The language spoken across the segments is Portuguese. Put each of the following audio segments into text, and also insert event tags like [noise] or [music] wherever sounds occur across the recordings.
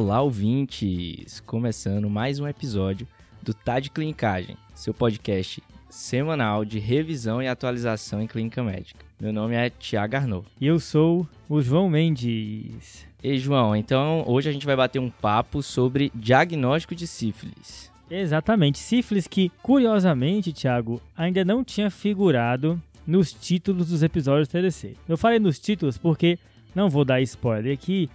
Olá, ouvintes! Começando mais um episódio do Tá de Clinicagem, seu podcast semanal de revisão e atualização em clínica médica. Meu nome é Tiago Arnaud. E eu sou o João Mendes. E João, então hoje a gente vai bater um papo sobre diagnóstico de sífilis. Exatamente, sífilis que, curiosamente, Tiago, ainda não tinha figurado nos títulos dos episódios do TDC. Eu falei nos títulos porque, não vou dar spoiler aqui,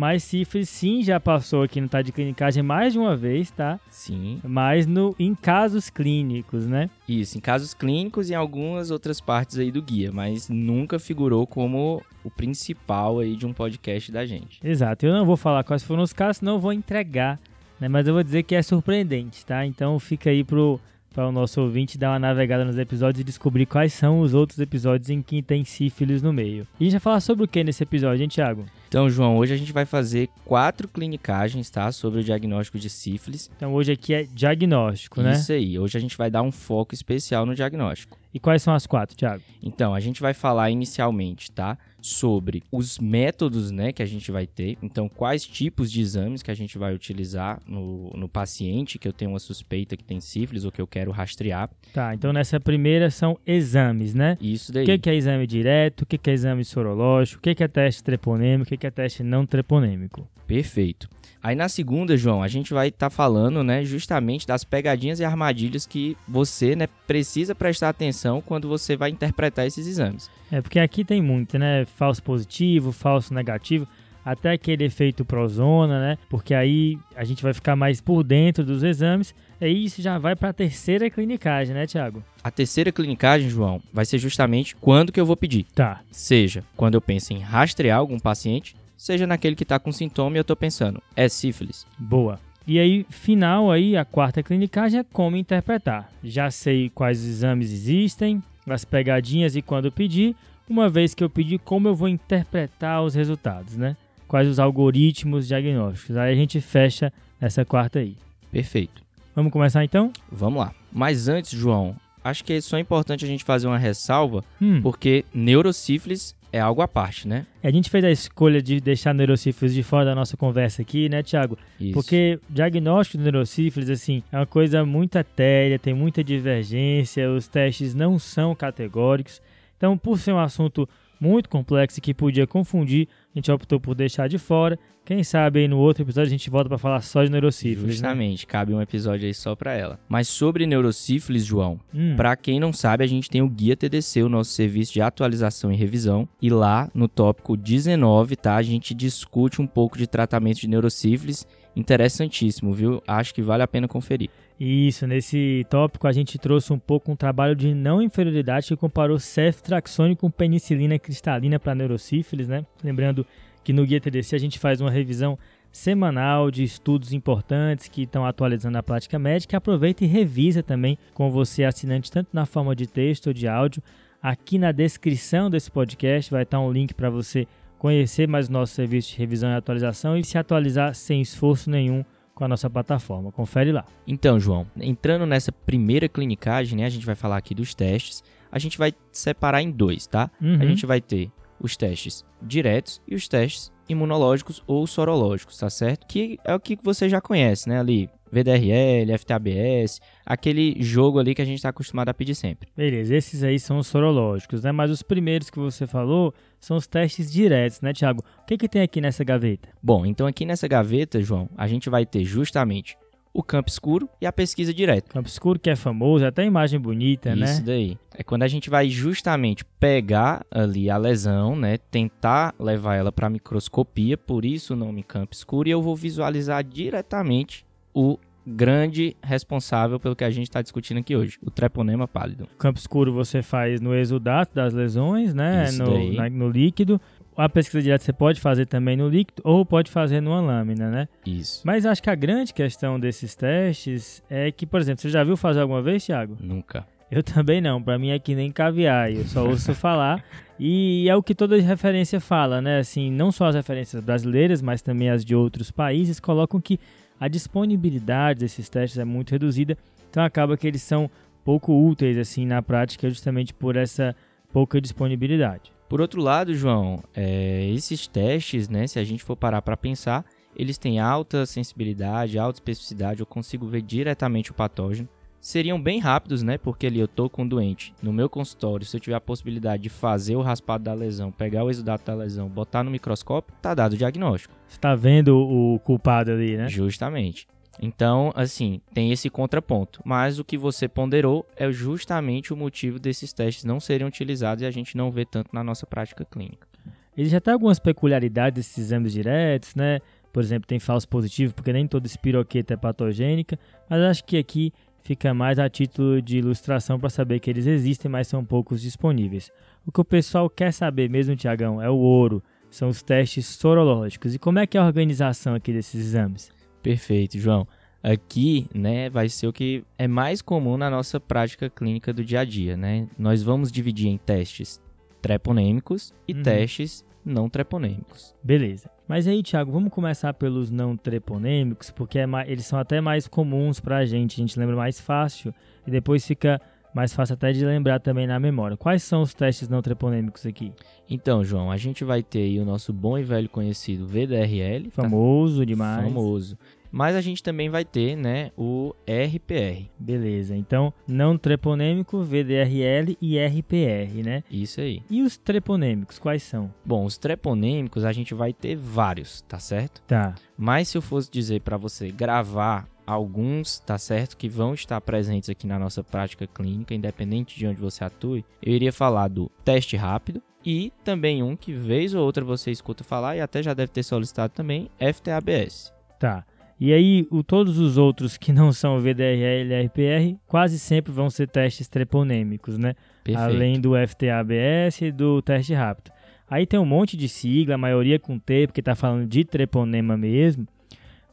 mas sífilis sim já passou aqui no Tá de Clinicagem mais de uma vez, tá? Sim. Mas no, em casos clínicos, né? Isso, em casos clínicos e em algumas outras partes aí do guia, mas nunca figurou como o principal aí de um podcast da gente. Exato. Eu não vou falar quais foram os casos, senão eu vou entregar, né? Mas eu vou dizer que é surpreendente, tá? Então fica aí pro para o nosso ouvinte dar uma navegada nos episódios e descobrir quais são os outros episódios em que tem sífilis no meio. E a gente vai falar sobre o que nesse episódio, hein, Thiago? Então, João, hoje a gente vai fazer quatro clinicagens, tá? Sobre o diagnóstico de sífilis. Então, hoje aqui é diagnóstico, né? Isso aí. Hoje a gente vai dar um foco especial no diagnóstico. E quais são as quatro, Thiago? Então, a gente vai falar inicialmente, tá? Sobre os métodos, né, que a gente vai ter. Então, quais tipos de exames que a gente vai utilizar no, no paciente que eu tenho uma suspeita que tem sífilis ou que eu quero rastrear. Tá, então nessa primeira são exames, né? Isso daí. O que, que é exame direto, o que, que é exame sorológico, o que, que é teste treponêmico, o que, que é teste não treponêmico. Perfeito. Aí na segunda, João, a gente vai estar tá falando, né, justamente das pegadinhas e armadilhas que você, né, precisa prestar atenção quando você vai interpretar esses exames. É, porque aqui tem muito, né, falso positivo, falso negativo, até aquele efeito prozona, né, porque aí a gente vai ficar mais por dentro dos exames, e isso já vai para a terceira clinicagem, né, Thiago? A terceira clinicagem, João, vai ser justamente quando que eu vou pedir. Tá. Seja quando eu penso em rastrear algum paciente, seja naquele que está com sintoma e eu estou pensando, é sífilis. Boa. E aí, final aí, a quarta clinicagem é como interpretar. Já sei quais exames existem, as pegadinhas e quando pedir, uma vez que eu pedir, como eu vou interpretar os resultados, né? Quais os algoritmos diagnósticos. Aí a gente fecha essa quarta aí. Perfeito. Vamos começar então? Vamos lá. Mas antes, João, acho que é só importante a gente fazer uma ressalva, Hum. porque neurosífilis é algo à parte, né? A gente fez a escolha de deixar neurocífilis de fora da nossa conversa aqui, né, Thiago? Isso. Porque diagnóstico de neurocífilis, assim, é uma coisa muito etérea, tem muita divergência, os testes não são categóricos. Então, por ser um assunto muito complexo e que podia confundir, a gente optou por deixar de fora. Quem sabe aí no outro episódio a gente volta para falar só de neurocífilis. né? Justamente, cabe um episódio aí só pra ela. Mas sobre neurosífilis, João, Hum, Pra quem não sabe, a gente tem o Guia TDC, o nosso serviço de atualização e revisão. E lá no tópico 19, tá? A gente discute um pouco de tratamento de neurosífilis. Interessantíssimo, viu? Acho que vale a pena conferir. Isso, nesse tópico a gente trouxe um pouco um trabalho de não inferioridade que comparou ceftraxone com penicilina cristalina para neurocífilis, né? Lembrando que no Guia TDC a gente faz uma revisão semanal de estudos importantes que estão atualizando a prática médica. Aproveita e revisa também com você, assinante, tanto na forma de texto ou de áudio. Aqui na descrição desse podcast vai estar um link para você conhecer mais o nosso serviço de revisão e atualização e se atualizar sem esforço nenhum com a nossa plataforma. Confere lá. Então, João, entrando nessa primeira clinicagem, né? A gente vai falar aqui dos testes. A gente vai separar em dois, tá? Uhum. A gente vai ter os testes diretos e os testes imunológicos ou sorológicos, tá certo? Que é o que você já conhece, né? Ali, VDRL, FTABS, aquele jogo ali que a gente está acostumado a pedir sempre. Beleza, esses aí são os sorológicos, né? Mas os primeiros que você falou são os testes diretos, né, Thiago? O que, que tem aqui nessa gaveta? Bom, então aqui nessa gaveta, João, a gente vai ter justamente o campo escuro e a pesquisa direta. Campo escuro que é famoso, até imagem bonita, Isso né? daí. É quando a gente vai justamente pegar ali a lesão, né? Tentar levar ela para microscopia, por isso o nome campo escuro, e eu vou visualizar diretamente o grande responsável pelo que a gente está discutindo aqui hoje, o treponema pálido. Campo escuro você faz no exudato das lesões, né? No, na- no líquido. A pesquisa direta você pode fazer também no líquido ou pode fazer numa lâmina, né? Isso. Mas acho que a grande questão desses testes é que, por exemplo, você já viu fazer alguma vez, Thiago? Nunca. Eu também não, pra mim é que nem caviar, eu só ouço falar. [laughs] E é o que toda referência fala, né? Assim, não só as referências brasileiras, mas também as de outros países colocam que a disponibilidade desses testes é muito reduzida, então acaba que eles são pouco úteis assim na prática justamente por essa pouca disponibilidade. Por outro lado, João, é, esses testes, né, se a gente for parar para pensar, eles têm alta sensibilidade, alta especificidade, eu consigo ver diretamente o patógeno. Seriam bem rápidos, né? Porque ali eu tô com o doente no meu consultório. Se eu tiver a possibilidade de fazer o raspado da lesão, pegar o exudato da lesão, botar no microscópio, tá dado o diagnóstico. Você tá vendo o culpado ali, né? Justamente. Então, assim, tem esse contraponto. Mas o que você ponderou é justamente o motivo desses testes não serem utilizados e a gente não vê tanto na nossa prática clínica. Ele já tem algumas peculiaridades desses exames diretos, né? Por exemplo, tem falso positivo, porque nem toda espiroqueta é patogênica, mas acho que aqui fica mais a título de ilustração para saber que eles existem, mas são poucos disponíveis. O que o pessoal quer saber mesmo, Tiagão, é o ouro, são os testes sorológicos. E como é que é a organização aqui desses exames? Perfeito, João. Aqui, né, vai ser o que é mais comum na nossa prática clínica do dia a dia, né? Nós vamos dividir em testes treponêmicos e uhum. testes não treponêmicos. Beleza. Mas aí, Thiago, vamos começar pelos não treponêmicos, porque é mais, eles são até mais comuns para a gente, a gente lembra mais fácil e depois fica mais fácil até de lembrar também na memória. Quais são os testes não treponêmicos aqui? Então, João, a gente vai ter aí o nosso bom e velho conhecido VDRL. Tá? Famoso tá? demais. Famoso. Mas a gente também vai ter, né, o RPR. Beleza. Então, não treponêmico, VDRL e RPR, né? Isso aí. E os treponêmicos, quais são? Bom, os treponêmicos a gente vai ter vários, tá certo? Tá. Mas se eu fosse dizer para você gravar alguns, tá certo, que vão estar presentes aqui na nossa prática clínica, independente de onde você atue, eu iria falar do teste rápido e também um que vez ou outra você escuta falar e até já deve ter solicitado também, FTABS. Tá. E aí, o, todos os outros que não são VDRL e RPR quase sempre vão ser testes treponêmicos, né? Perfeito. Além do FTABS e do teste rápido. Aí tem um monte de sigla, a maioria com T, porque está falando de treponema mesmo.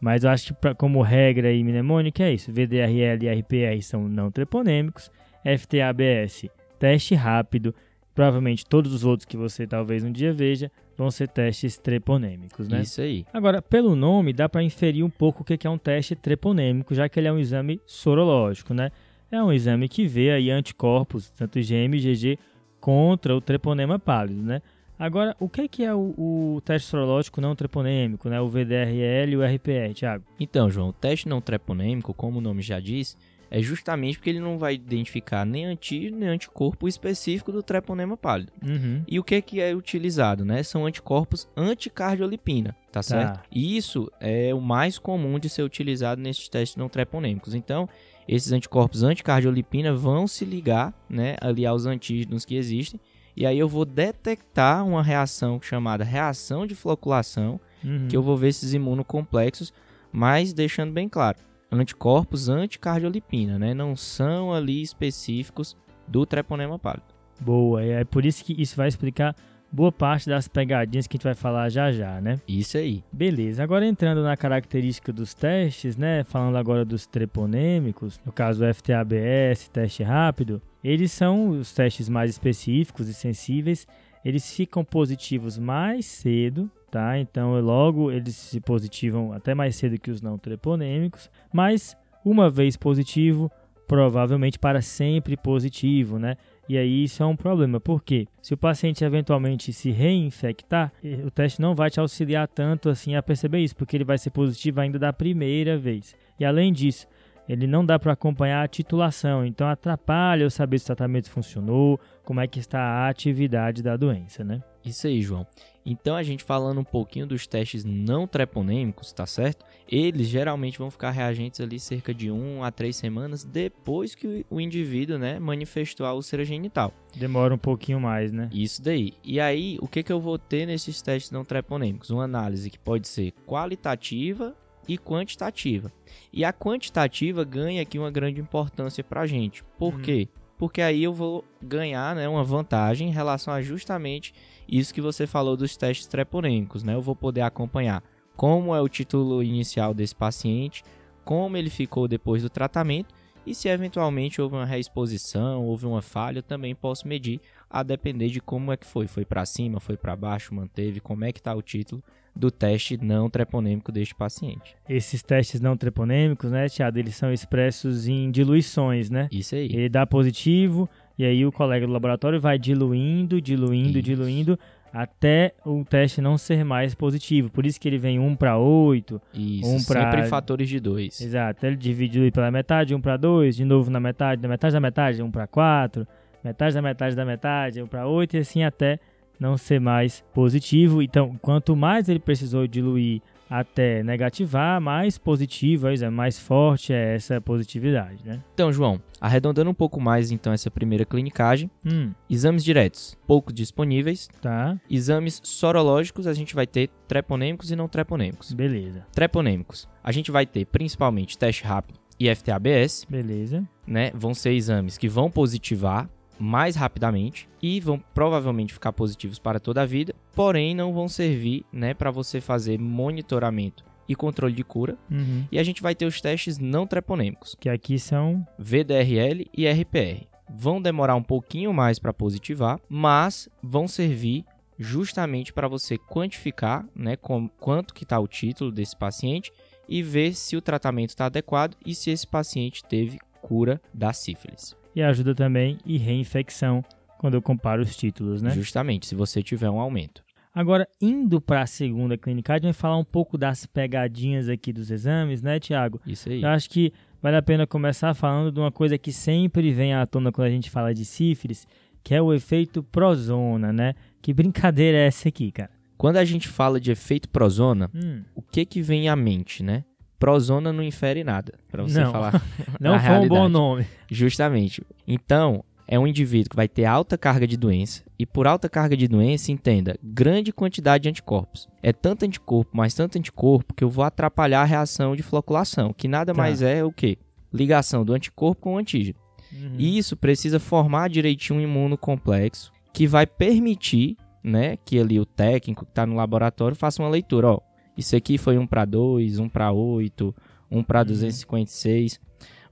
Mas eu acho que, pra, como regra e mnemônica, é isso. VDRL e RPR são não treponêmicos. FTABS, teste rápido. Provavelmente todos os outros que você talvez um dia veja vão ser testes treponêmicos, né? Isso aí. Agora, pelo nome, dá para inferir um pouco o que é um teste treponêmico, já que ele é um exame sorológico, né? É um exame que vê aí anticorpos, tanto IgM e IgG, contra o treponema pálido, né? Agora, o que é o, o, teste sorológico não treponêmico, né? O VDRL e o RPR, Thiago? Então, João, o teste não treponêmico, como o nome já diz, é justamente porque ele não vai identificar nem anti nem anticorpo específico do treponema pálido. Uhum. E o que é que é utilizado, né? São anticorpos anticardiolipina, tá, tá certo? E isso é o mais comum de ser utilizado nesses testes não treponêmicos. Então, esses anticorpos anticardiolipina vão se ligar, né, ali aos antígenos que existem, e aí eu vou detectar uma reação chamada reação de floculação, uhum. que eu vou ver esses imunocomplexos, mas deixando bem claro, anticorpos anticardiolipina, né? Não são ali específicos do treponema pálido. Boa, é por isso que isso vai explicar boa parte das pegadinhas que a gente vai falar já já, né? Isso aí. Beleza, agora entrando na característica dos testes, né? Falando agora dos treponêmicos, no caso o FTABS, teste rápido, eles são os testes mais específicos e sensíveis, eles ficam positivos mais cedo, tá? Então, logo eles se positivam até mais cedo que os não treponêmicos, mas uma vez positivo, provavelmente para sempre positivo, né? E aí isso é um problema, porque se o paciente eventualmente se reinfectar, o teste não vai te auxiliar tanto assim a perceber isso, porque ele vai ser positivo ainda da primeira vez. E além disso, ele não dá para acompanhar a titulação, então atrapalha eu saber se o tratamento funcionou, como é que está a atividade da doença, né? Isso aí, João. Então a gente falando um pouquinho dos testes não treponêmicos, tá certo? Eles geralmente vão ficar reagentes ali cerca de 1 a 3 semanas depois que o indivíduo, né, manifestou a úlcera genital. Demora um pouquinho mais, né? Isso daí. E aí, o que que eu vou ter nesses testes não treponêmicos? Uma análise que pode ser qualitativa e quantitativa. E a quantitativa ganha aqui uma grande importância para a gente. Por hum. quê? Porque aí eu vou ganhar né, uma vantagem em relação a justamente isso que você falou dos testes treponêmicos. Né? Eu vou poder acompanhar como é o título inicial desse paciente, como ele ficou depois do tratamento e se eventualmente houve uma reexposição, houve uma falha, eu também posso medir a depender de como é que foi. Foi para cima, foi para baixo, manteve, como é que está o título do teste não treponêmico deste paciente. Esses testes não treponêmicos, né, Tiago, eles são expressos em diluições, né? Isso aí. Ele dá positivo e aí o colega do laboratório vai diluindo, diluindo, Isso. diluindo até o teste não ser mais positivo. Por isso que ele vem 1 para 8. Isso, Um pra- sempre em fatores de 2. Exato. Ele divide pela metade, 1 para 2, de novo na metade, da metade da metade, 1 para 4, metade da metade da metade, 1 para 8 e assim até não ser mais positivo. Então, quanto mais ele precisou diluir até negativar, mais positivo, é exame, mais forte é essa positividade, né? Então, João, arredondando um pouco mais então essa primeira clinicagem, Hum, exames diretos, pouco disponíveis. tá, Exames sorológicos, a gente vai ter treponêmicos e não treponêmicos. beleza, Treponêmicos, a gente vai ter principalmente teste rápido e FTABS, beleza. né? Vão ser exames que vão positivar mais rapidamente e vão provavelmente ficar positivos para toda a vida, porém não vão servir, né, para você fazer monitoramento e controle de cura. Uhum. E a gente vai ter os testes não treponêmicos, Que aqui são VDRL e RPR. Vão demorar um pouquinho mais para positivar, mas vão servir justamente para você quantificar, né, com, quanto que está o título desse paciente e ver se o tratamento está adequado e se esse paciente teve cura da sífilis. E ajuda também e reinfecção quando eu comparo os títulos, né? Justamente, se você tiver um aumento. Agora, indo para a segunda clínica, a gente vai falar um pouco das pegadinhas aqui dos exames, né, Tiago? Isso aí. Eu acho que vale a pena começar falando de uma coisa que sempre vem à tona quando a gente fala de sífilis, que é o efeito prozona, né? Que brincadeira é essa aqui, cara? Quando a gente fala de efeito prozona, Hum, o que que vem à mente, né? Prozona não infere nada, para você Não. falar. [laughs] não foi um bom nome. Justamente. Então, é um indivíduo que vai ter alta carga de doença, e por alta carga de doença, entenda, grande quantidade de anticorpos. É tanto anticorpo, mais tanto anticorpo, que eu vou atrapalhar a reação de floculação, que nada Tá. mais é o quê? Ligação do anticorpo com o antígeno. Uhum. E isso precisa formar direitinho um imunocomplexo, que vai permitir, né, que ali o técnico que está no laboratório faça uma leitura, ó. Isso aqui foi 1 para 2, 1 para 8, 1 para 256.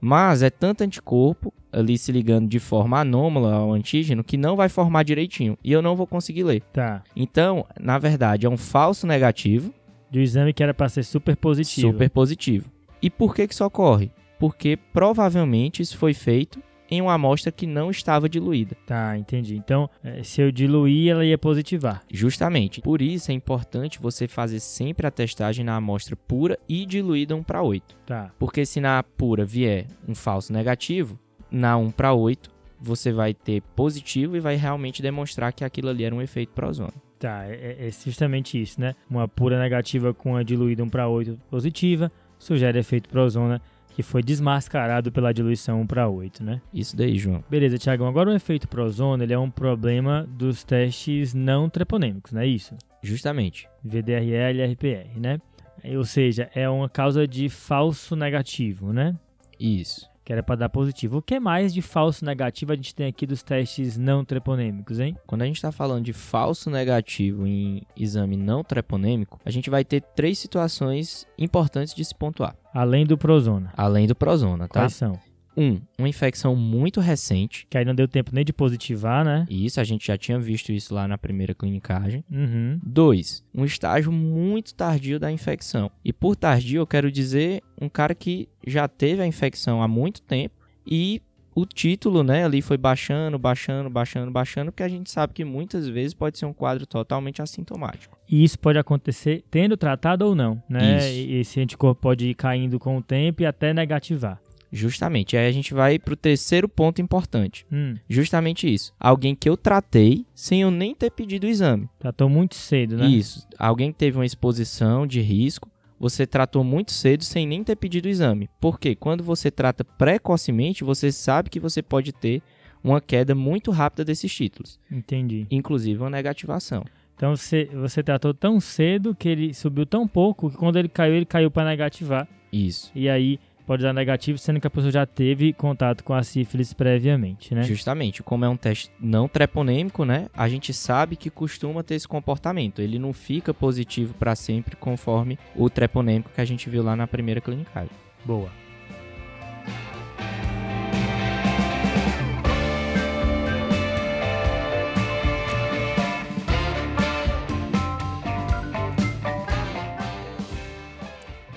Mas é tanto anticorpo ali se ligando de forma anômala ao antígeno que não vai formar direitinho e eu não vou conseguir ler. Tá. Então, na verdade, é um falso negativo Do exame que era para ser super positivo. super positivo. E por que que isso ocorre? Porque provavelmente isso foi feito em uma amostra que não estava diluída. Tá, entendi. Então, eh, se eu diluir, ela ia positivar. Justamente. Por isso é importante você fazer sempre a testagem na amostra pura e diluída 1 para 8. Tá. Porque se na pura vier um falso negativo, na 1 para 8 você vai ter positivo e vai realmente demonstrar que aquilo ali era um efeito prozona. Tá, é, é justamente isso, né? Uma pura negativa com a diluída 1 para 8 positiva sugere efeito prozona que foi desmascarado pela diluição 1 para 8, né? Isso daí, João. Beleza, Tiagão. Agora o efeito prozona ele é um problema dos testes não treponêmicos, não é isso? Justamente. VDRL e RPR, né? Ou seja, é uma causa de falso negativo, né? Isso. Que era para dar positivo. O que mais de falso negativo a gente tem aqui dos testes não treponêmicos, hein? Quando a gente está falando de falso negativo em exame não treponêmico, a gente vai ter três situações importantes de se pontuar, Além do prozona. além do prozona, tá? Quais são? Um, uma infecção muito recente, Que aí não deu tempo nem de positivar, né? e isso a gente já tinha visto isso lá na primeira clinicagem. Uhum. 2. Um estágio muito tardio da infecção. E por tardio eu quero dizer um cara que já teve a infecção há muito tempo e o título, né, ali foi baixando, baixando, baixando, baixando, porque a gente sabe que muitas vezes pode ser um quadro totalmente assintomático. E isso pode acontecer tendo tratado ou não, né? Isso. Esse anticorpo pode ir caindo com o tempo e até negativar. Justamente. Aí a gente vai pro terceiro ponto importante. Hum, Justamente isso. Alguém que eu tratei sem eu nem ter pedido o exame. tratou muito cedo, né? Isso. Alguém que teve uma exposição de risco, você tratou muito cedo sem nem ter pedido o exame. Porque quando você trata precocemente, você sabe que você pode ter uma queda muito rápida desses títulos, Entendi. inclusive uma negativação. Então você, você tratou tão cedo que ele subiu tão pouco que quando ele caiu, ele caiu para negativar. Isso. E aí pode dar negativo, sendo que a pessoa já teve contato com a sífilis previamente, né? Justamente, como é um teste não treponêmico, né? A gente sabe que costuma ter esse comportamento. Ele não fica positivo para sempre conforme o treponêmico que a gente viu lá na primeira clinicagem. Boa.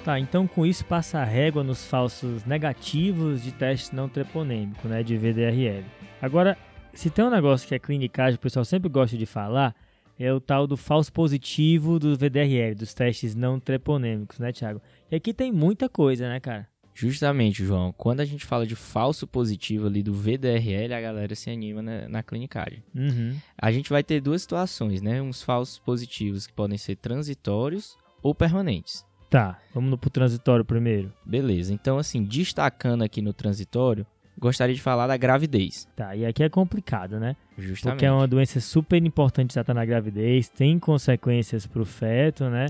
Tá, então com isso passa a régua nos falsos negativos de teste não treponêmico, né, de VDRL. Agora, se tem um negócio que é clinicagem, o pessoal sempre gosta de falar, é o tal do falso positivo do VDRL, dos testes não treponêmicos, né, Thiago? E aqui tem muita coisa, né, cara? Justamente, João. Quando a gente fala de falso positivo ali do VDRL, a galera se anima na, na clinicagem. Uhum. A gente vai ter duas situações, né? Uns falsos positivos que podem ser transitórios ou permanentes. Tá, vamos pro transitório primeiro. Beleza. Então, assim, destacando aqui no transitório, gostaria de falar da gravidez. Tá, e aqui é complicado, né? Justamente. Porque é uma doença super importante já tá na gravidez, tem consequências pro feto, né?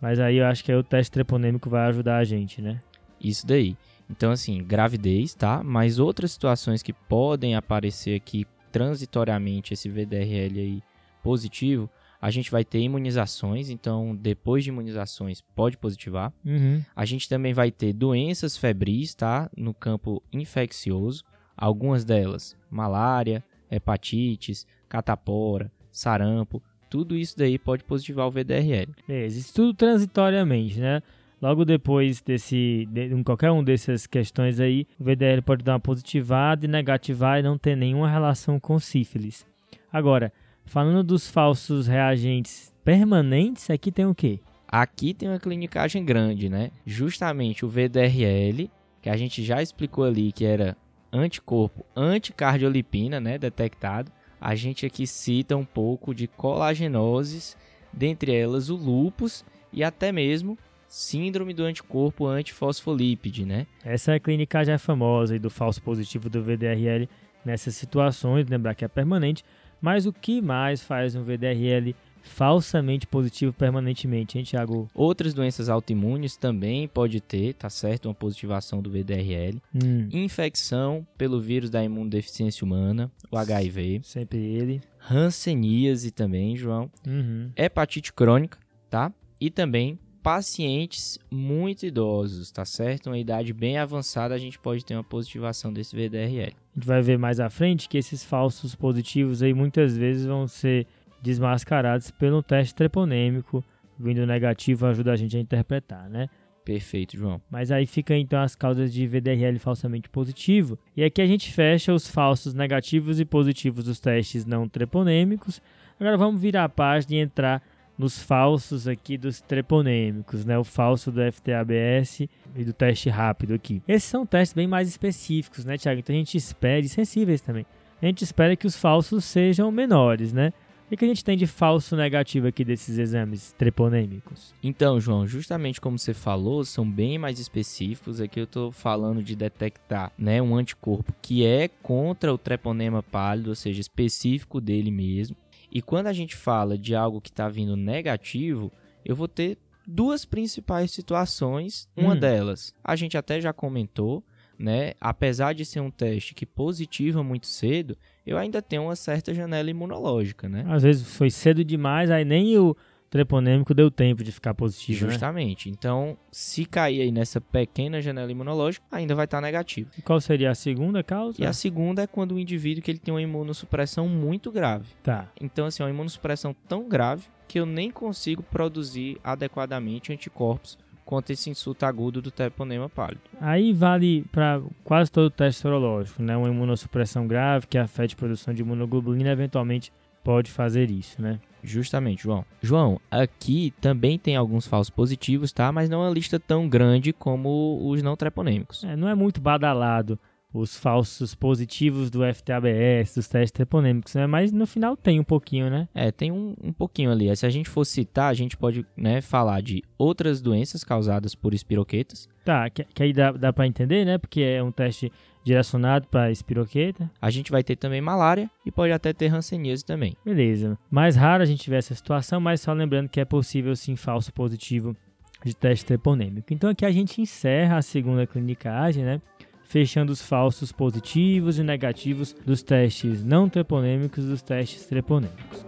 Mas aí eu acho que aí o teste treponêmico vai ajudar a gente, né? Isso daí. Então, assim, gravidez, tá? Mas outras situações que podem aparecer aqui transitoriamente, esse VDRL aí positivo, a gente vai ter imunizações, então depois de imunizações pode positivar. Uhum. A gente também vai ter doenças febris, tá? No campo infeccioso. Algumas delas, malária, hepatites, catapora, sarampo, tudo isso daí pode positivar o VDRL. Beleza, isso tudo transitoriamente, né? Logo depois desse, de, em qualquer um dessas questões aí, o VDR pode dar uma positivada e negativar e não ter nenhuma relação com sífilis. Agora, falando dos falsos reagentes permanentes, aqui tem o quê? Aqui tem uma clinicagem grande, né? Justamente o VDRL, que a gente já explicou ali que era anticorpo anticardiolipina, né, detectado. A gente aqui cita um pouco de colagenoses, dentre elas o lupus e até mesmo síndrome do anticorpo antifosfolípide, né? Essa é a clínica já famosa e do falso positivo do VDRL nessas situações, lembrar que é permanente, mas o que mais faz um VDRL falsamente positivo permanentemente, hein, Thiago? Outras doenças autoimunes também pode ter, tá certo, uma positivação do VDRL. Hum, Infecção pelo vírus da imunodeficiência humana, o HIV. sempre ele. Hanseníase também, João. Uhum. hepatite crônica, tá? E também pacientes muito idosos, tá certo? Uma idade bem avançada, a gente pode ter uma positivação desse VDRL. A gente vai ver mais à frente que esses falsos positivos aí muitas vezes vão ser desmascarados pelo teste treponêmico, vindo negativo ajuda a gente a interpretar, né? Perfeito, João. Mas aí fica então as causas de VDRL falsamente positivo. E aqui a gente fecha os falsos negativos e positivos dos testes não treponêmicos. Agora vamos virar a página e entrar nos falsos aqui dos treponêmicos, né? O falso do FTABS e do teste rápido aqui. Esses são testes bem mais específicos, né, Thiago? Então a gente espera, e sensíveis também. A gente espera que os falsos sejam menores, né? O que a gente tem de falso negativo aqui desses exames treponêmicos? Então, João, justamente como você falou, são bem mais específicos. Aqui eu estou falando de detectar né, um anticorpo que é contra o treponema pálido, ou seja, específico dele mesmo. E quando a gente fala de algo que está vindo negativo, eu vou ter duas principais situações. Uma Hum. delas, a gente até já comentou, né? Apesar de ser um teste que positiva muito cedo, eu ainda tenho uma certa janela imunológica, né? Às vezes foi cedo demais, aí nem o treponêmico deu tempo de ficar positivo, né? Justamente. Então, se cair aí nessa pequena janela imunológica, ainda vai estar negativo. E qual seria a segunda causa? E a segunda é quando o indivíduo que ele tem uma imunossupressão muito grave. Tá. Então, assim, uma imunossupressão tão grave que eu nem consigo produzir adequadamente anticorpos contra esse insulto agudo do treponema pálido. Aí vale para quase todo teste sorológico, né? Uma imunossupressão grave que afete a produção de imunoglobulina eventualmente pode fazer isso, né? Justamente, João. João, aqui também tem alguns falsos positivos, tá? Mas não é uma lista tão grande como os não treponêmicos. É, não é muito badalado os falsos positivos do FTABS, dos testes treponêmicos, né? Mas no final tem um pouquinho, né? É, tem um, um pouquinho ali. Se a gente for citar, a gente pode né, falar de outras doenças causadas por espiroquetas. Tá, que, que aí dá, dá para entender, né? Porque é um teste direcionado para espiroqueta. A gente vai ter também malária e pode até ter hanseníase também. Beleza. Mais raro a gente ver essa situação, mas só lembrando que é possível sim falso positivo de teste treponêmico. Então aqui a gente encerra a segunda clinicagem, né? Fechando os falsos positivos e negativos dos testes não treponêmicos e dos testes treponêmicos.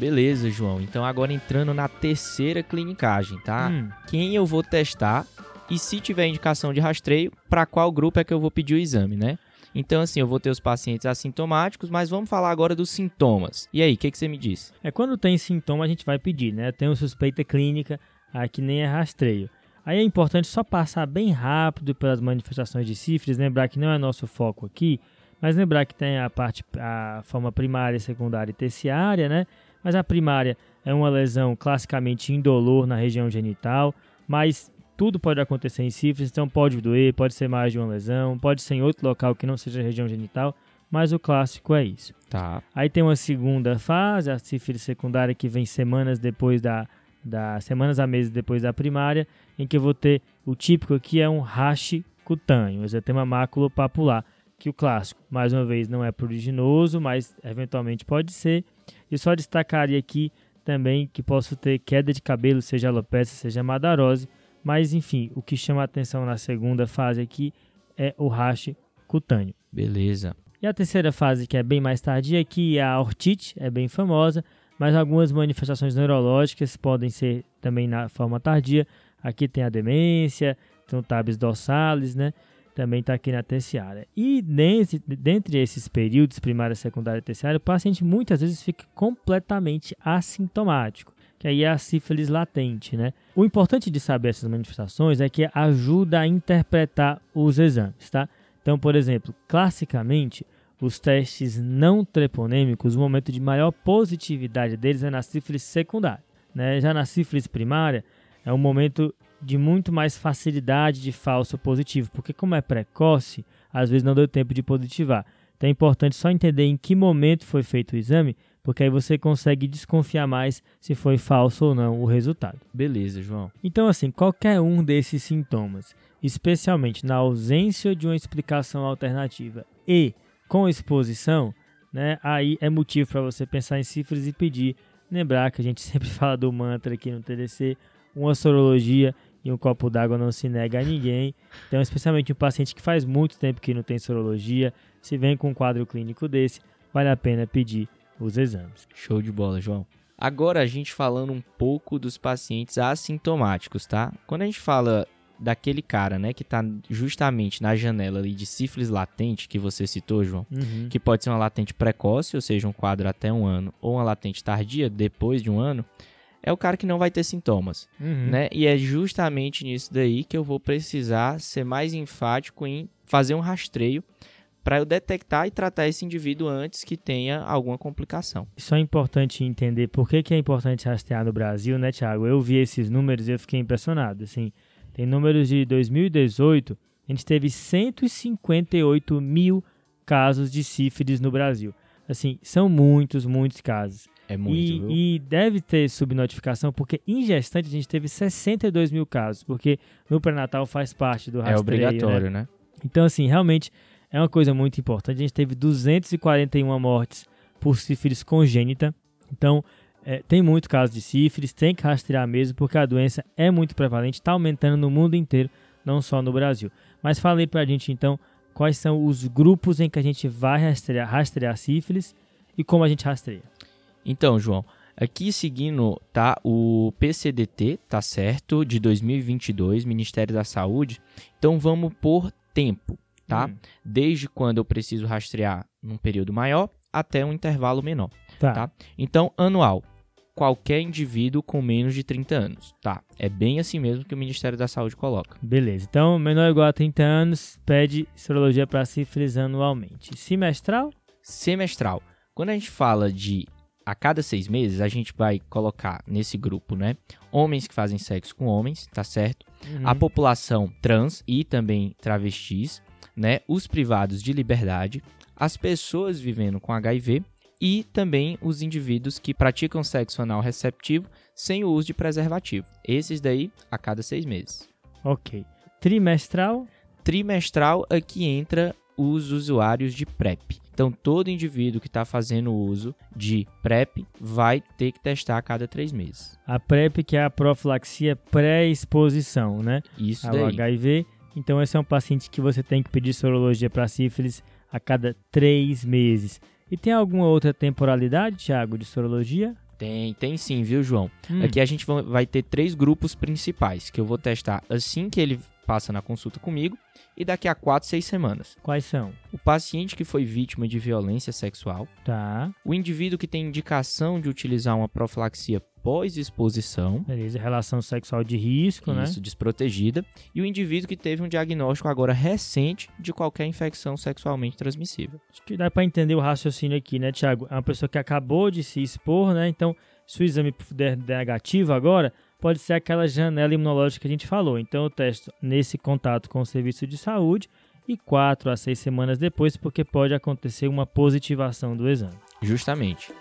Beleza, João. Então agora entrando na terceira clinicagem, tá? Hum, Quem eu vou testar e se tiver indicação de rastreio, para qual grupo é que eu vou pedir o exame, né? Então, assim, eu vou ter os pacientes assintomáticos, mas vamos falar agora dos sintomas. E aí, o que, que você me diz? É quando tem sintoma a gente vai pedir, né? Tem uma suspeita clínica, aí que nem é rastreio. Aí é importante só passar bem rápido pelas manifestações de sífilis, lembrar que não é nosso foco aqui, mas lembrar que tem a parte, a forma primária, secundária e terciária, né? Mas a primária é uma lesão classicamente indolor na região genital, mas tudo pode acontecer em sífilis, então pode doer, pode ser mais de uma lesão, pode ser em outro local que não seja a região genital, mas o clássico é isso. Tá. Aí tem uma segunda fase, a sífilis secundária, que vem semanas depois da, da semanas a meses depois da primária, em que eu vou ter o típico aqui é um rache cutâneo, exatema máculo papular, que o clássico, mais uma vez, não é pruriginoso, mas eventualmente pode ser. E só destacaria aqui também que posso ter queda de cabelo, seja alopecia, seja madarose, mas enfim, o que chama a atenção na segunda fase aqui é o rache cutâneo. Beleza. E a terceira fase, que é bem mais tardia, que é a ortite, é bem famosa, mas algumas manifestações neurológicas podem ser também na forma tardia. Aqui tem a demência, tem o tabes dorsalis, né? Também está aqui na terciária. E dentre, dentre esses períodos, primária, secundária e terciária, o paciente muitas vezes fica completamente assintomático que aí é a sífilis latente, né? O importante de saber essas manifestações é que ajuda a interpretar os exames, tá? Então, por exemplo, classicamente, os testes não treponêmicos, o momento de maior positividade deles é na sífilis secundária, né? Já na sífilis primária, é um momento de muito mais facilidade de falso positivo, porque como é precoce, às vezes não deu tempo de positivar. Então é importante só entender em que momento foi feito o exame porque aí você consegue desconfiar mais se foi falso ou não o resultado. Beleza, João. Então, assim, qualquer um desses sintomas, especialmente na ausência de uma explicação alternativa e com exposição, né, aí é motivo para você pensar em cifras e pedir. Lembrar que a gente [laughs] sempre fala do mantra aqui no TDC, uma sorologia e um copo d'água não se nega a ninguém. Então, especialmente um paciente que faz muito tempo que não tem sorologia, se vem com um quadro clínico desse, vale a pena pedir os exames. Show de bola, João. Agora a gente falando um pouco dos pacientes assintomáticos, tá? Quando a gente fala daquele cara, né, que tá justamente na janela ali de sífilis latente que você citou, João, Uhum. que pode ser uma latente precoce, ou seja, um quadro até um ano, ou uma latente tardia, depois de um ano, é o cara que não vai ter sintomas, Uhum. né? E é justamente nisso daí que eu vou precisar ser mais enfático em fazer um rastreio para eu detectar e tratar esse indivíduo antes que tenha alguma complicação. Isso é importante entender por que, que é importante rastrear no Brasil, né, Thiago? Eu vi esses números e eu fiquei impressionado. Assim, tem números de 2018, a gente teve 158 mil casos de sífilis no Brasil. Assim, são muitos, muitos casos. É muito, e, viu? e deve ter subnotificação, porque em gestante a gente teve 62 mil casos, porque no pré-natal faz parte do É rastreio. obrigatório, né? né? Então, assim, realmente é uma coisa muito importante. A gente teve 241 mortes por sífilis congênita. Então, é, tem muito caso de sífilis, tem que rastrear mesmo, porque a doença é muito prevalente, está aumentando no mundo inteiro, não só no Brasil. Mas fale pra gente, então, quais são os grupos em que a gente vai rastrear, rastrear sífilis e como a gente rastreia. Então, João, aqui seguindo tá o PCDT, tá certo, de 2022, Ministério da Saúde. Então vamos por tempo, tá? Hum, Desde quando eu preciso rastrear num período maior até um intervalo menor, tá. tá? Então, anual, qualquer indivíduo com menos de 30 anos, tá? É bem assim mesmo que o Ministério da Saúde coloca. Beleza. Então, menor ou igual a 30 anos, pede sorologia para sífilis anualmente. Semestral? Semestral. Quando a gente fala de a cada seis meses, a gente vai colocar nesse grupo, né? Homens que fazem sexo com homens, tá certo? Uhum. a população trans e também travestis, né, os privados de liberdade, as pessoas vivendo com HIV e também os indivíduos que praticam sexo anal receptivo sem o uso de preservativo. Esses daí a cada seis meses. Ok. Trimestral? Trimestral aqui entra os usuários de PrEP. Então, todo indivíduo que está fazendo uso de PrEP vai ter que testar a cada três meses. A PrEP, que é a profilaxia pré-exposição, né? Isso Ao daí. HIV. Então, esse é um paciente que você tem que pedir sorologia para sífilis a cada três meses. E tem alguma outra temporalidade, Thiago, de sorologia? Tem, tem sim, viu, João? Hum, Aqui a gente va- vai ter três grupos principais que eu vou testar assim que ele passa na consulta comigo, e daqui a 4, 6 semanas. Quais são? O paciente que foi vítima de violência sexual, Tá. o indivíduo que tem indicação de utilizar uma profilaxia pós-exposição, Beleza. Relação sexual de risco, né? isso, desprotegida, e o indivíduo que teve um diagnóstico agora recente de qualquer infecção sexualmente transmissível. Acho que dá pra entender o raciocínio aqui, né, Thiago? É uma pessoa que acabou de se expor, né? Então, se o exame der negativo agora, pode ser aquela janela imunológica que a gente falou. Então, eu testo nesse contato com o serviço de saúde e 4 a 6 semanas depois, porque pode acontecer uma positivação do exame. Justamente.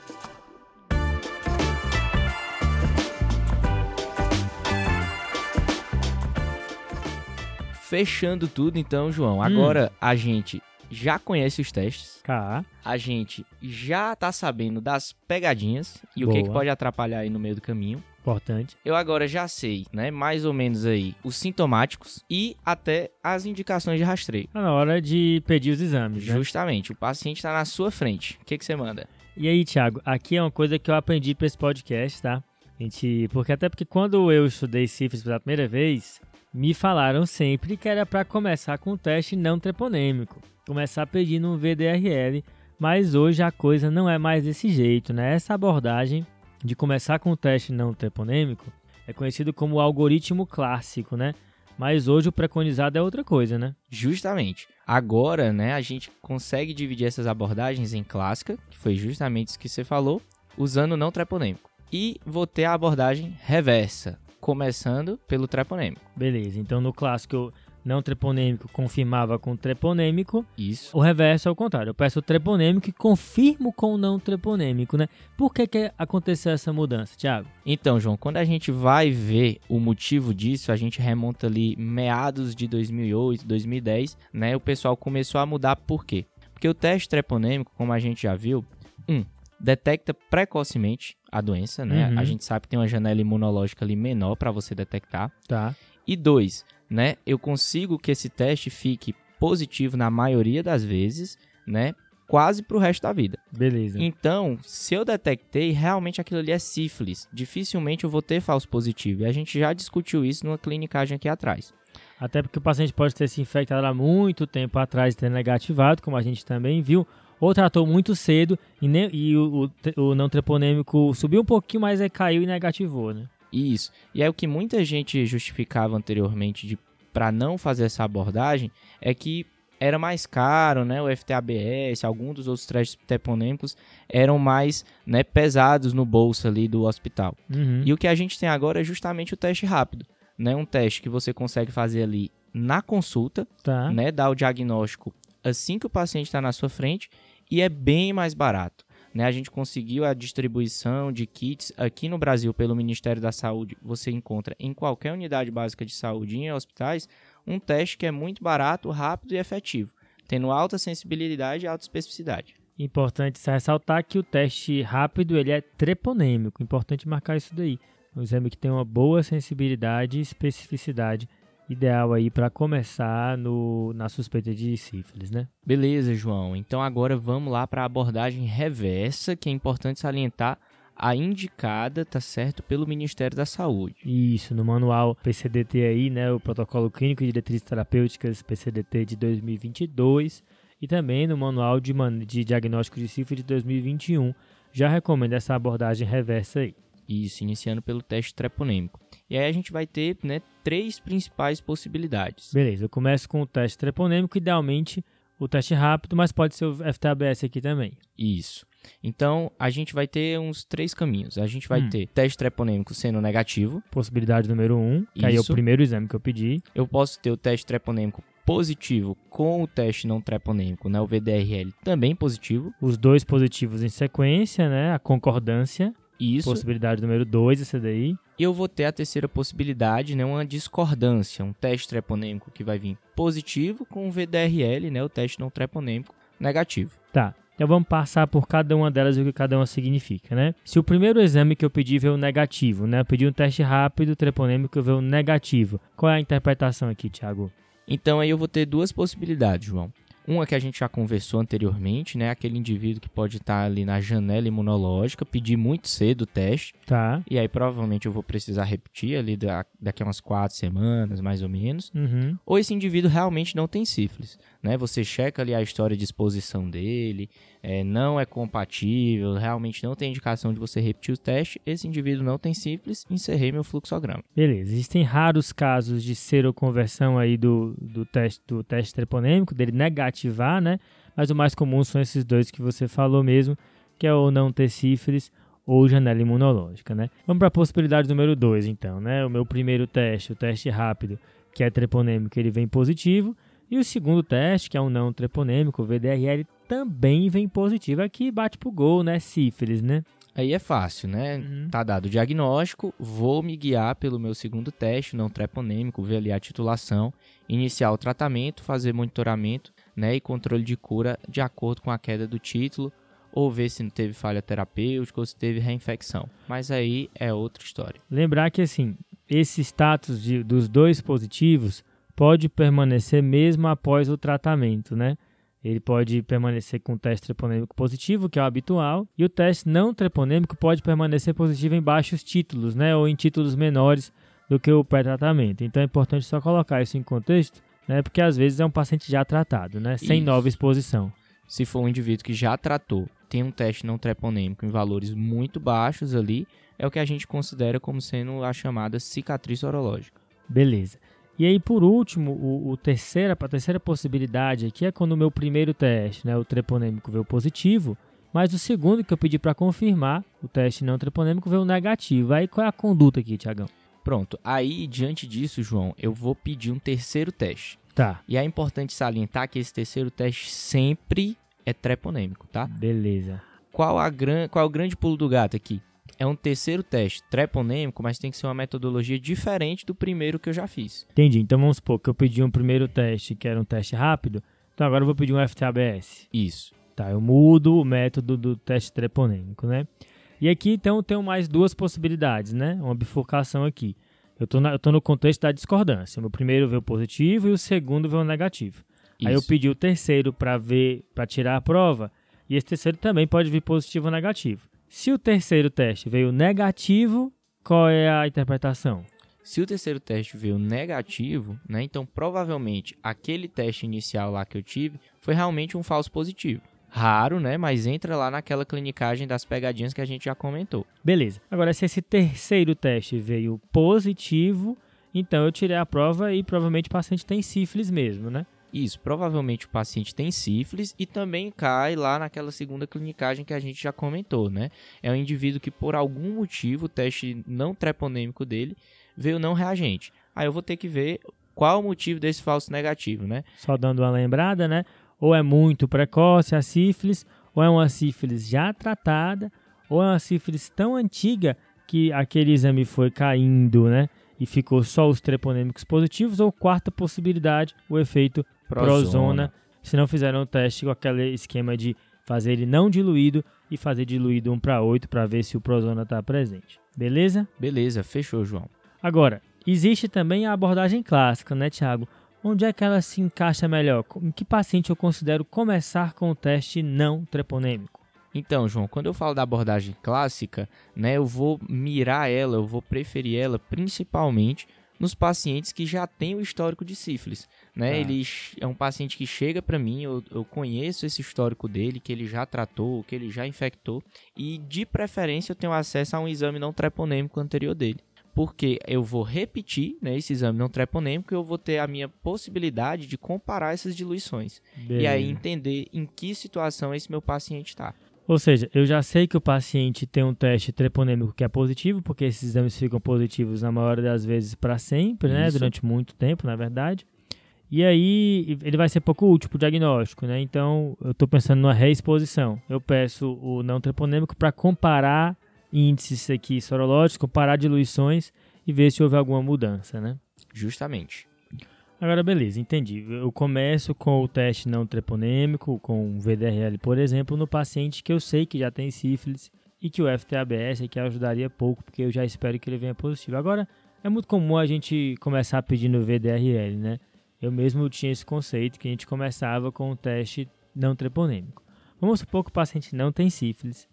Fechando tudo, então, João. Agora a gente já conhece os testes, Cá. a gente já tá sabendo das pegadinhas e o que, Boa. que pode atrapalhar aí no meio do caminho. Importante. Eu agora já sei, né, mais ou menos aí, os sintomáticos e até as indicações de rastreio. Tá na hora de pedir os exames, né? Justamente, o paciente tá na sua frente. O que, que você manda? E aí, Thiago, aqui é uma coisa que eu aprendi para esse podcast, tá? A gente, porque até porque quando eu estudei sífilis pela primeira vez, me falaram sempre que era para começar com o teste não treponêmico, começar pedindo um VDRL, mas hoje a coisa não é mais desse jeito, né? Essa abordagem de começar com o teste não treponêmico é conhecido como o algoritmo clássico, né? Mas hoje o preconizado é outra coisa, né? Justamente. Agora, né, a gente consegue dividir essas abordagens em clássica, que foi justamente isso que você falou, usando o não treponêmico. E vou ter a abordagem reversa, começando pelo treponêmico. Beleza, então no clássico eu não treponêmico confirmava com treponêmico, Isso. O reverso é o contrário. Eu peço o treponêmico e confirmo com o não treponêmico, né? Por que, que aconteceu essa mudança, Thiago? Então, João, quando a gente vai ver o motivo disso, a gente remonta ali meados de 2008, 2010, né? O pessoal começou a mudar por quê? Porque o teste treponêmico, como a gente já viu, um, detecta precocemente a doença, né? Uhum. A gente sabe que tem uma janela imunológica ali menor para você detectar. Tá. E dois, né? Eu consigo que esse teste fique positivo na maioria das vezes, né? Quase pro resto da vida. Beleza. Então, se eu detectei, realmente aquilo ali é sífilis. Dificilmente eu vou ter falso positivo. E a gente já discutiu isso numa clinicagem aqui atrás. Até porque o paciente pode ter se infectado há muito tempo atrás e ter negativado, como a gente também viu, ou tratou muito cedo e, ne- e o, o- o não treponêmico subiu um pouquinho, mas aí caiu e negativou, né? Isso. E aí o que muita gente justificava anteriormente de para não fazer essa abordagem é que era mais caro, né? O FTABS, alguns dos outros testes treponêmicos eram mais né, pesados no bolso ali do hospital. Uhum. E o que a gente tem agora é justamente o teste rápido, né? Um teste que você consegue fazer ali na consulta, Tá. né? Dar o diagnóstico assim que o paciente está na sua frente e é bem mais barato. Né? A gente conseguiu a distribuição de kits aqui no Brasil pelo Ministério da Saúde. Você encontra em qualquer unidade básica de saúde em hospitais um teste que é muito barato, rápido e efetivo, tendo alta sensibilidade e alta especificidade. Importante ressaltar que o teste rápido ele é treponêmico. Importante marcar isso daí. Um exame que tem uma boa sensibilidade e especificidade ideal aí para começar no, na suspeita de sífilis, né? Beleza, João. Então agora vamos lá para a abordagem reversa, que é importante salientar a indicada, tá certo, pelo Ministério da Saúde. Isso, no manual PCDT aí, né, o Protocolo Clínico de Diretrizes Terapêuticas PCDT de 2022 e também no manual de, man- de diagnóstico de sífilis de 2021. Já recomendo essa abordagem reversa aí. Isso, iniciando pelo teste treponêmico. E aí a gente vai ter, né, três principais possibilidades. Beleza, eu começo com o teste treponêmico, idealmente o teste rápido, mas pode ser o FTABS aqui também. Isso. Então, a gente vai ter uns três caminhos. A gente vai Hum. ter teste treponêmico sendo negativo. Possibilidade número 1, um, que aí é o Isso. primeiro exame que eu pedi. Eu posso ter o teste treponêmico positivo com o teste não treponêmico, né, o VDRL, também positivo. Os dois positivos em sequência, né? A concordância, Isso. possibilidade número 2, essa daí. E eu vou ter a terceira possibilidade, né, uma discordância, um teste treponêmico que vai vir positivo com o VDRL, né, o teste não treponêmico, negativo. Tá. Então vamos passar por cada uma delas e o que cada uma significa, né? Se o primeiro exame que eu pedi veio negativo, né? Eu pedi um teste rápido, treponêmico veio negativo. Qual é a interpretação aqui, Thiago? Então aí eu vou ter duas possibilidades, João. Uma que a gente já conversou anteriormente, né? Aquele indivíduo que pode estar ali na janela imunológica, pedir muito cedo o teste. Tá. E aí provavelmente eu vou precisar repetir ali da, daqui a umas quatro semanas, mais ou menos. Uhum. Ou esse indivíduo realmente não tem sífilis, né? Você checa ali a história de exposição dele, é, não é compatível, realmente não tem indicação de você repetir o teste. Esse indivíduo não tem sífilis, encerrei meu fluxograma. Beleza. Existem raros casos de seroconversão aí do, do teste do teste treponêmico, dele negativar, né? Mas o mais comum são esses dois que você falou mesmo, que é o não ter sífilis ou janela imunológica, né? Vamos para a possibilidade número 2, então, né? O meu primeiro teste, o teste rápido, que é treponêmico, ele vem positivo. E o segundo teste, que é um não treponêmico, o VDRL, também vem positivo. Aqui bate pro gol, né? Sífilis, né? Aí é fácil, né? Uhum. Tá dado o diagnóstico, vou me guiar pelo meu segundo teste, não treponêmico, ver ali a titulação, iniciar o tratamento, fazer monitoramento, né, e controle de cura de acordo com a queda do título, ou ver se não teve falha terapêutica ou se teve reinfecção. Mas aí é outra história. Lembrar que assim, esse status de, dos dois positivos pode permanecer mesmo após o tratamento, né? Ele pode permanecer com o teste treponêmico positivo, que é o habitual, e o teste não treponêmico pode permanecer positivo em baixos títulos, né, ou em títulos menores do que o pré-tratamento. Então é importante só colocar isso em contexto, né, porque às vezes é um paciente já tratado, né, sem Isso. nova exposição. Se for um indivíduo que já tratou, tem um teste não treponêmico em valores muito baixos ali, é o que a gente considera como sendo a chamada cicatriz sorológica. Beleza. E aí, por último, o, o terceira, a terceira possibilidade aqui é quando o meu primeiro teste, né, o treponêmico, veio positivo, mas o segundo que eu pedi para confirmar, o teste não treponêmico, veio negativo. Aí qual é a conduta aqui, Tiagão? Pronto, aí diante disso, João, eu vou pedir um terceiro teste. Tá, E é importante salientar que esse terceiro teste sempre é treponêmico, tá? beleza. Qual, a gran... Qual é o grande pulo do gato aqui? É um terceiro teste treponêmico, mas tem que ser uma metodologia diferente do primeiro que eu já fiz. Entendi. Então vamos supor que eu pedi um primeiro teste que era um teste rápido, então agora eu vou pedir um FTABS. Isso. Tá, eu mudo o método do teste treponêmico, né? E aqui então eu tenho mais duas possibilidades, né? Uma bifurcação aqui. Eu tô, na- eu tô no contexto da discordância. O meu primeiro veio positivo e o segundo veio negativo. Aí eu Isso. pedi o terceiro para ver, para tirar a prova, e esse terceiro também pode vir positivo ou negativo. Se o terceiro teste veio negativo, qual é a interpretação? Se o terceiro teste veio negativo, né, então provavelmente aquele teste inicial lá que eu tive foi realmente um falso positivo. Raro, né, mas entra lá naquela clinicagem das pegadinhas que a gente já comentou. Beleza. Agora, se esse terceiro teste veio positivo, então eu tirei a prova e provavelmente o paciente tem sífilis mesmo, né? Isso, provavelmente o paciente tem sífilis e também cai lá naquela segunda clinicagem que a gente já comentou, né? É um indivíduo que por algum motivo o teste não treponêmico dele veio não reagente. Aí eu vou ter que ver qual o motivo desse falso negativo, né? Só dando uma lembrada, né? Ou é muito precoce a sífilis, ou é uma sífilis já tratada, ou é uma sífilis tão antiga que aquele exame foi caindo, né? E ficou só os treponêmicos positivos, ou quarta possibilidade, o efeito prozona, se não fizeram o teste com aquele esquema de fazer ele não diluído e fazer diluído 1 para 8 para ver se o prozona está presente. Beleza? Beleza, fechou, João. Agora, existe também a abordagem clássica, né, Thiago? Onde é que ela se encaixa melhor? Em que paciente eu considero começar com o teste não treponêmico? Então, João, quando eu falo da abordagem clássica, né, eu vou mirar ela, eu vou preferir ela principalmente nos pacientes que já têm o histórico de sífilis, né? Tá. Ele é um paciente que chega para mim, eu, eu conheço esse histórico dele, que ele já tratou, que ele já infectou, e de preferência eu tenho acesso a um exame não treponêmico anterior dele. Porque eu vou repetir né, esse exame não treponêmico e eu vou ter a minha possibilidade de comparar essas diluições. E aí entender em que situação esse meu paciente está. Ou seja, eu já sei que o paciente tem um teste treponêmico que é positivo, porque esses exames ficam positivos na maioria das vezes para sempre, né? Isso. Durante muito tempo, na verdade. E aí ele vai ser pouco útil para o diagnóstico, né? Então eu estou pensando numa reexposição. Eu peço o não treponêmico para comparar índices aqui sorológicos, comparar diluições e ver se houve alguma mudança, né? Justamente. Agora, beleza, entendi. Eu começo com o teste não treponêmico, com o VDRL, por exemplo, no paciente que eu sei que já tem sífilis e que o FTABS aqui ajudaria pouco, porque eu já espero que ele venha positivo. Agora, é muito comum a gente começar pedindo VDRL, né? eu mesmo tinha esse conceito que a gente começava com o teste não treponêmico. Vamos supor que o paciente não tem sífilis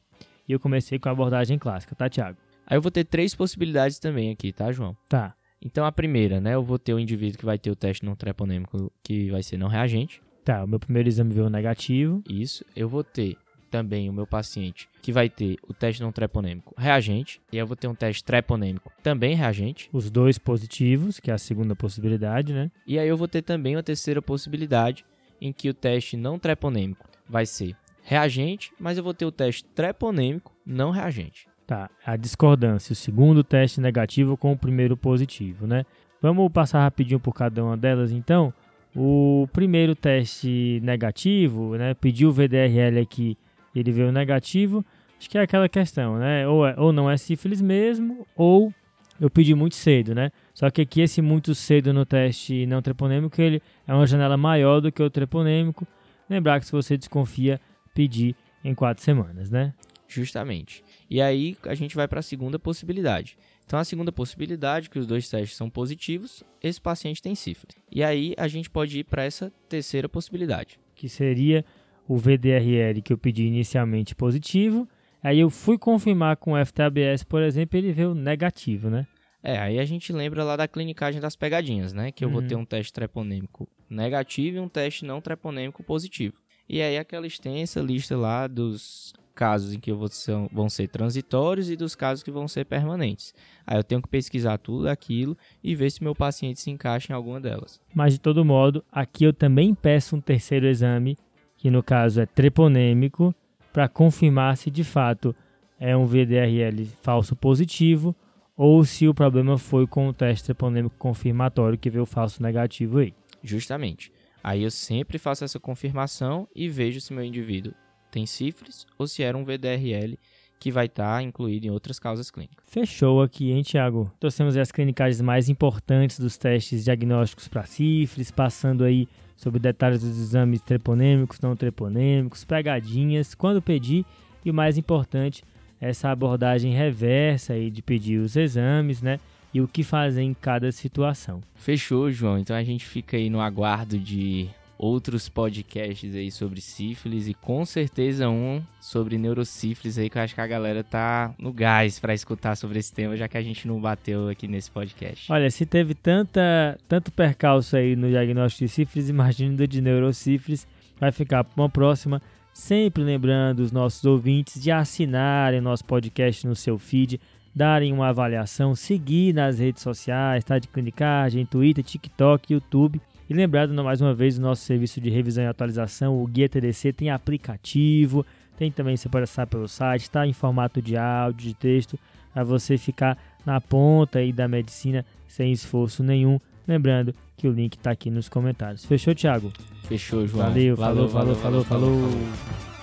e eu comecei com a abordagem clássica, tá, Tiago? Aí eu vou ter três possibilidades também aqui, tá, João? Tá. Então a primeira, né, eu vou ter o indivíduo que vai ter o teste não treponêmico que vai ser não reagente. Tá, o meu primeiro exame veio negativo. Isso. Eu vou ter também o meu paciente que vai ter o teste não treponêmico reagente. E eu vou ter um teste treponêmico também reagente. Os dois positivos, que é a segunda possibilidade, né? E aí eu vou ter também uma terceira possibilidade em que o teste não treponêmico vai ser reagente, mas eu vou ter o teste treponêmico não reagente. Tá, a discordância, o segundo teste negativo com o primeiro positivo, né? Vamos passar rapidinho por cada uma delas, então. O primeiro teste negativo, né? Pediu o VDRL aqui, ele veio negativo. Acho que é aquela questão, né? Ou, é, ou não é sífilis mesmo, ou eu pedi muito cedo, né? Só que aqui esse muito cedo no teste não treponêmico, ele é uma janela maior do que o treponêmico. Lembrar que se você desconfia, pedir em quatro semanas, né? Justamente. E aí a gente vai para a segunda possibilidade. Então, a segunda possibilidade, que os dois testes são positivos, esse paciente tem sífilis. E aí a gente pode ir para essa terceira possibilidade. Que seria o VDRL que eu pedi inicialmente positivo. Aí eu fui confirmar com o FTABS, por exemplo, ele veio negativo, né? É, aí a gente lembra lá da clinicagem das pegadinhas, né? Que eu Uhum. vou ter um teste treponêmico negativo e um teste não treponêmico positivo. E aí aquela extensa lista lá dos casos em que vão ser transitórios e dos casos que vão ser permanentes. Aí eu tenho que pesquisar tudo aquilo e ver se meu paciente se encaixa em alguma delas. Mas de todo modo, aqui eu também peço um terceiro exame, que no caso é treponêmico, para confirmar se de fato é um VDRL falso positivo ou se o problema foi com o teste treponêmico confirmatório que veio falso negativo aí. Justamente. Aí eu sempre faço essa confirmação e vejo se meu indivíduo tem sífilis ou se era um VDRL que vai estar incluído em outras causas clínicas. Fechou aqui, hein, Thiago? Trouxemos as clinicagens mais importantes dos testes diagnósticos para sífilis, passando aí sobre detalhes dos exames treponêmicos, não treponêmicos, pegadinhas, quando pedir e o mais importante, essa abordagem reversa aí de pedir os exames, né? E o que fazer em cada situação. Fechou, João. Então a gente fica aí no aguardo de outros podcasts aí sobre sífilis e com certeza um sobre neurosífilis aí que eu acho que a galera tá no gás para escutar sobre esse tema, já que a gente não bateu aqui nesse podcast. Olha, se teve tanta, tanto percalço aí no diagnóstico de sífilis, [laughs] imagina do de neurosífilis. Vai ficar para uma próxima. Sempre lembrando os nossos ouvintes de assinarem nosso podcast no seu feed, darem uma avaliação, seguir nas redes sociais, tá? De clinicagem, Twitter, TikTok, YouTube. E lembrando mais uma vez o nosso serviço de revisão e atualização, o Guia TDC tem aplicativo, tem também você pode acessar pelo site, está em formato de áudio, de texto, para você ficar na ponta aí da medicina sem esforço nenhum. Lembrando que o link está aqui nos comentários. Fechou, Thiago? Fechou, João. Valeu, falou, falou, falou, falou.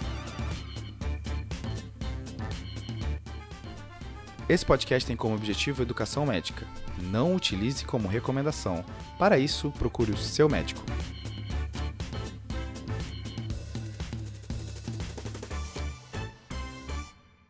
Esse podcast tem como objetivo educação médica. Não utilize como recomendação. Para isso, procure o seu médico.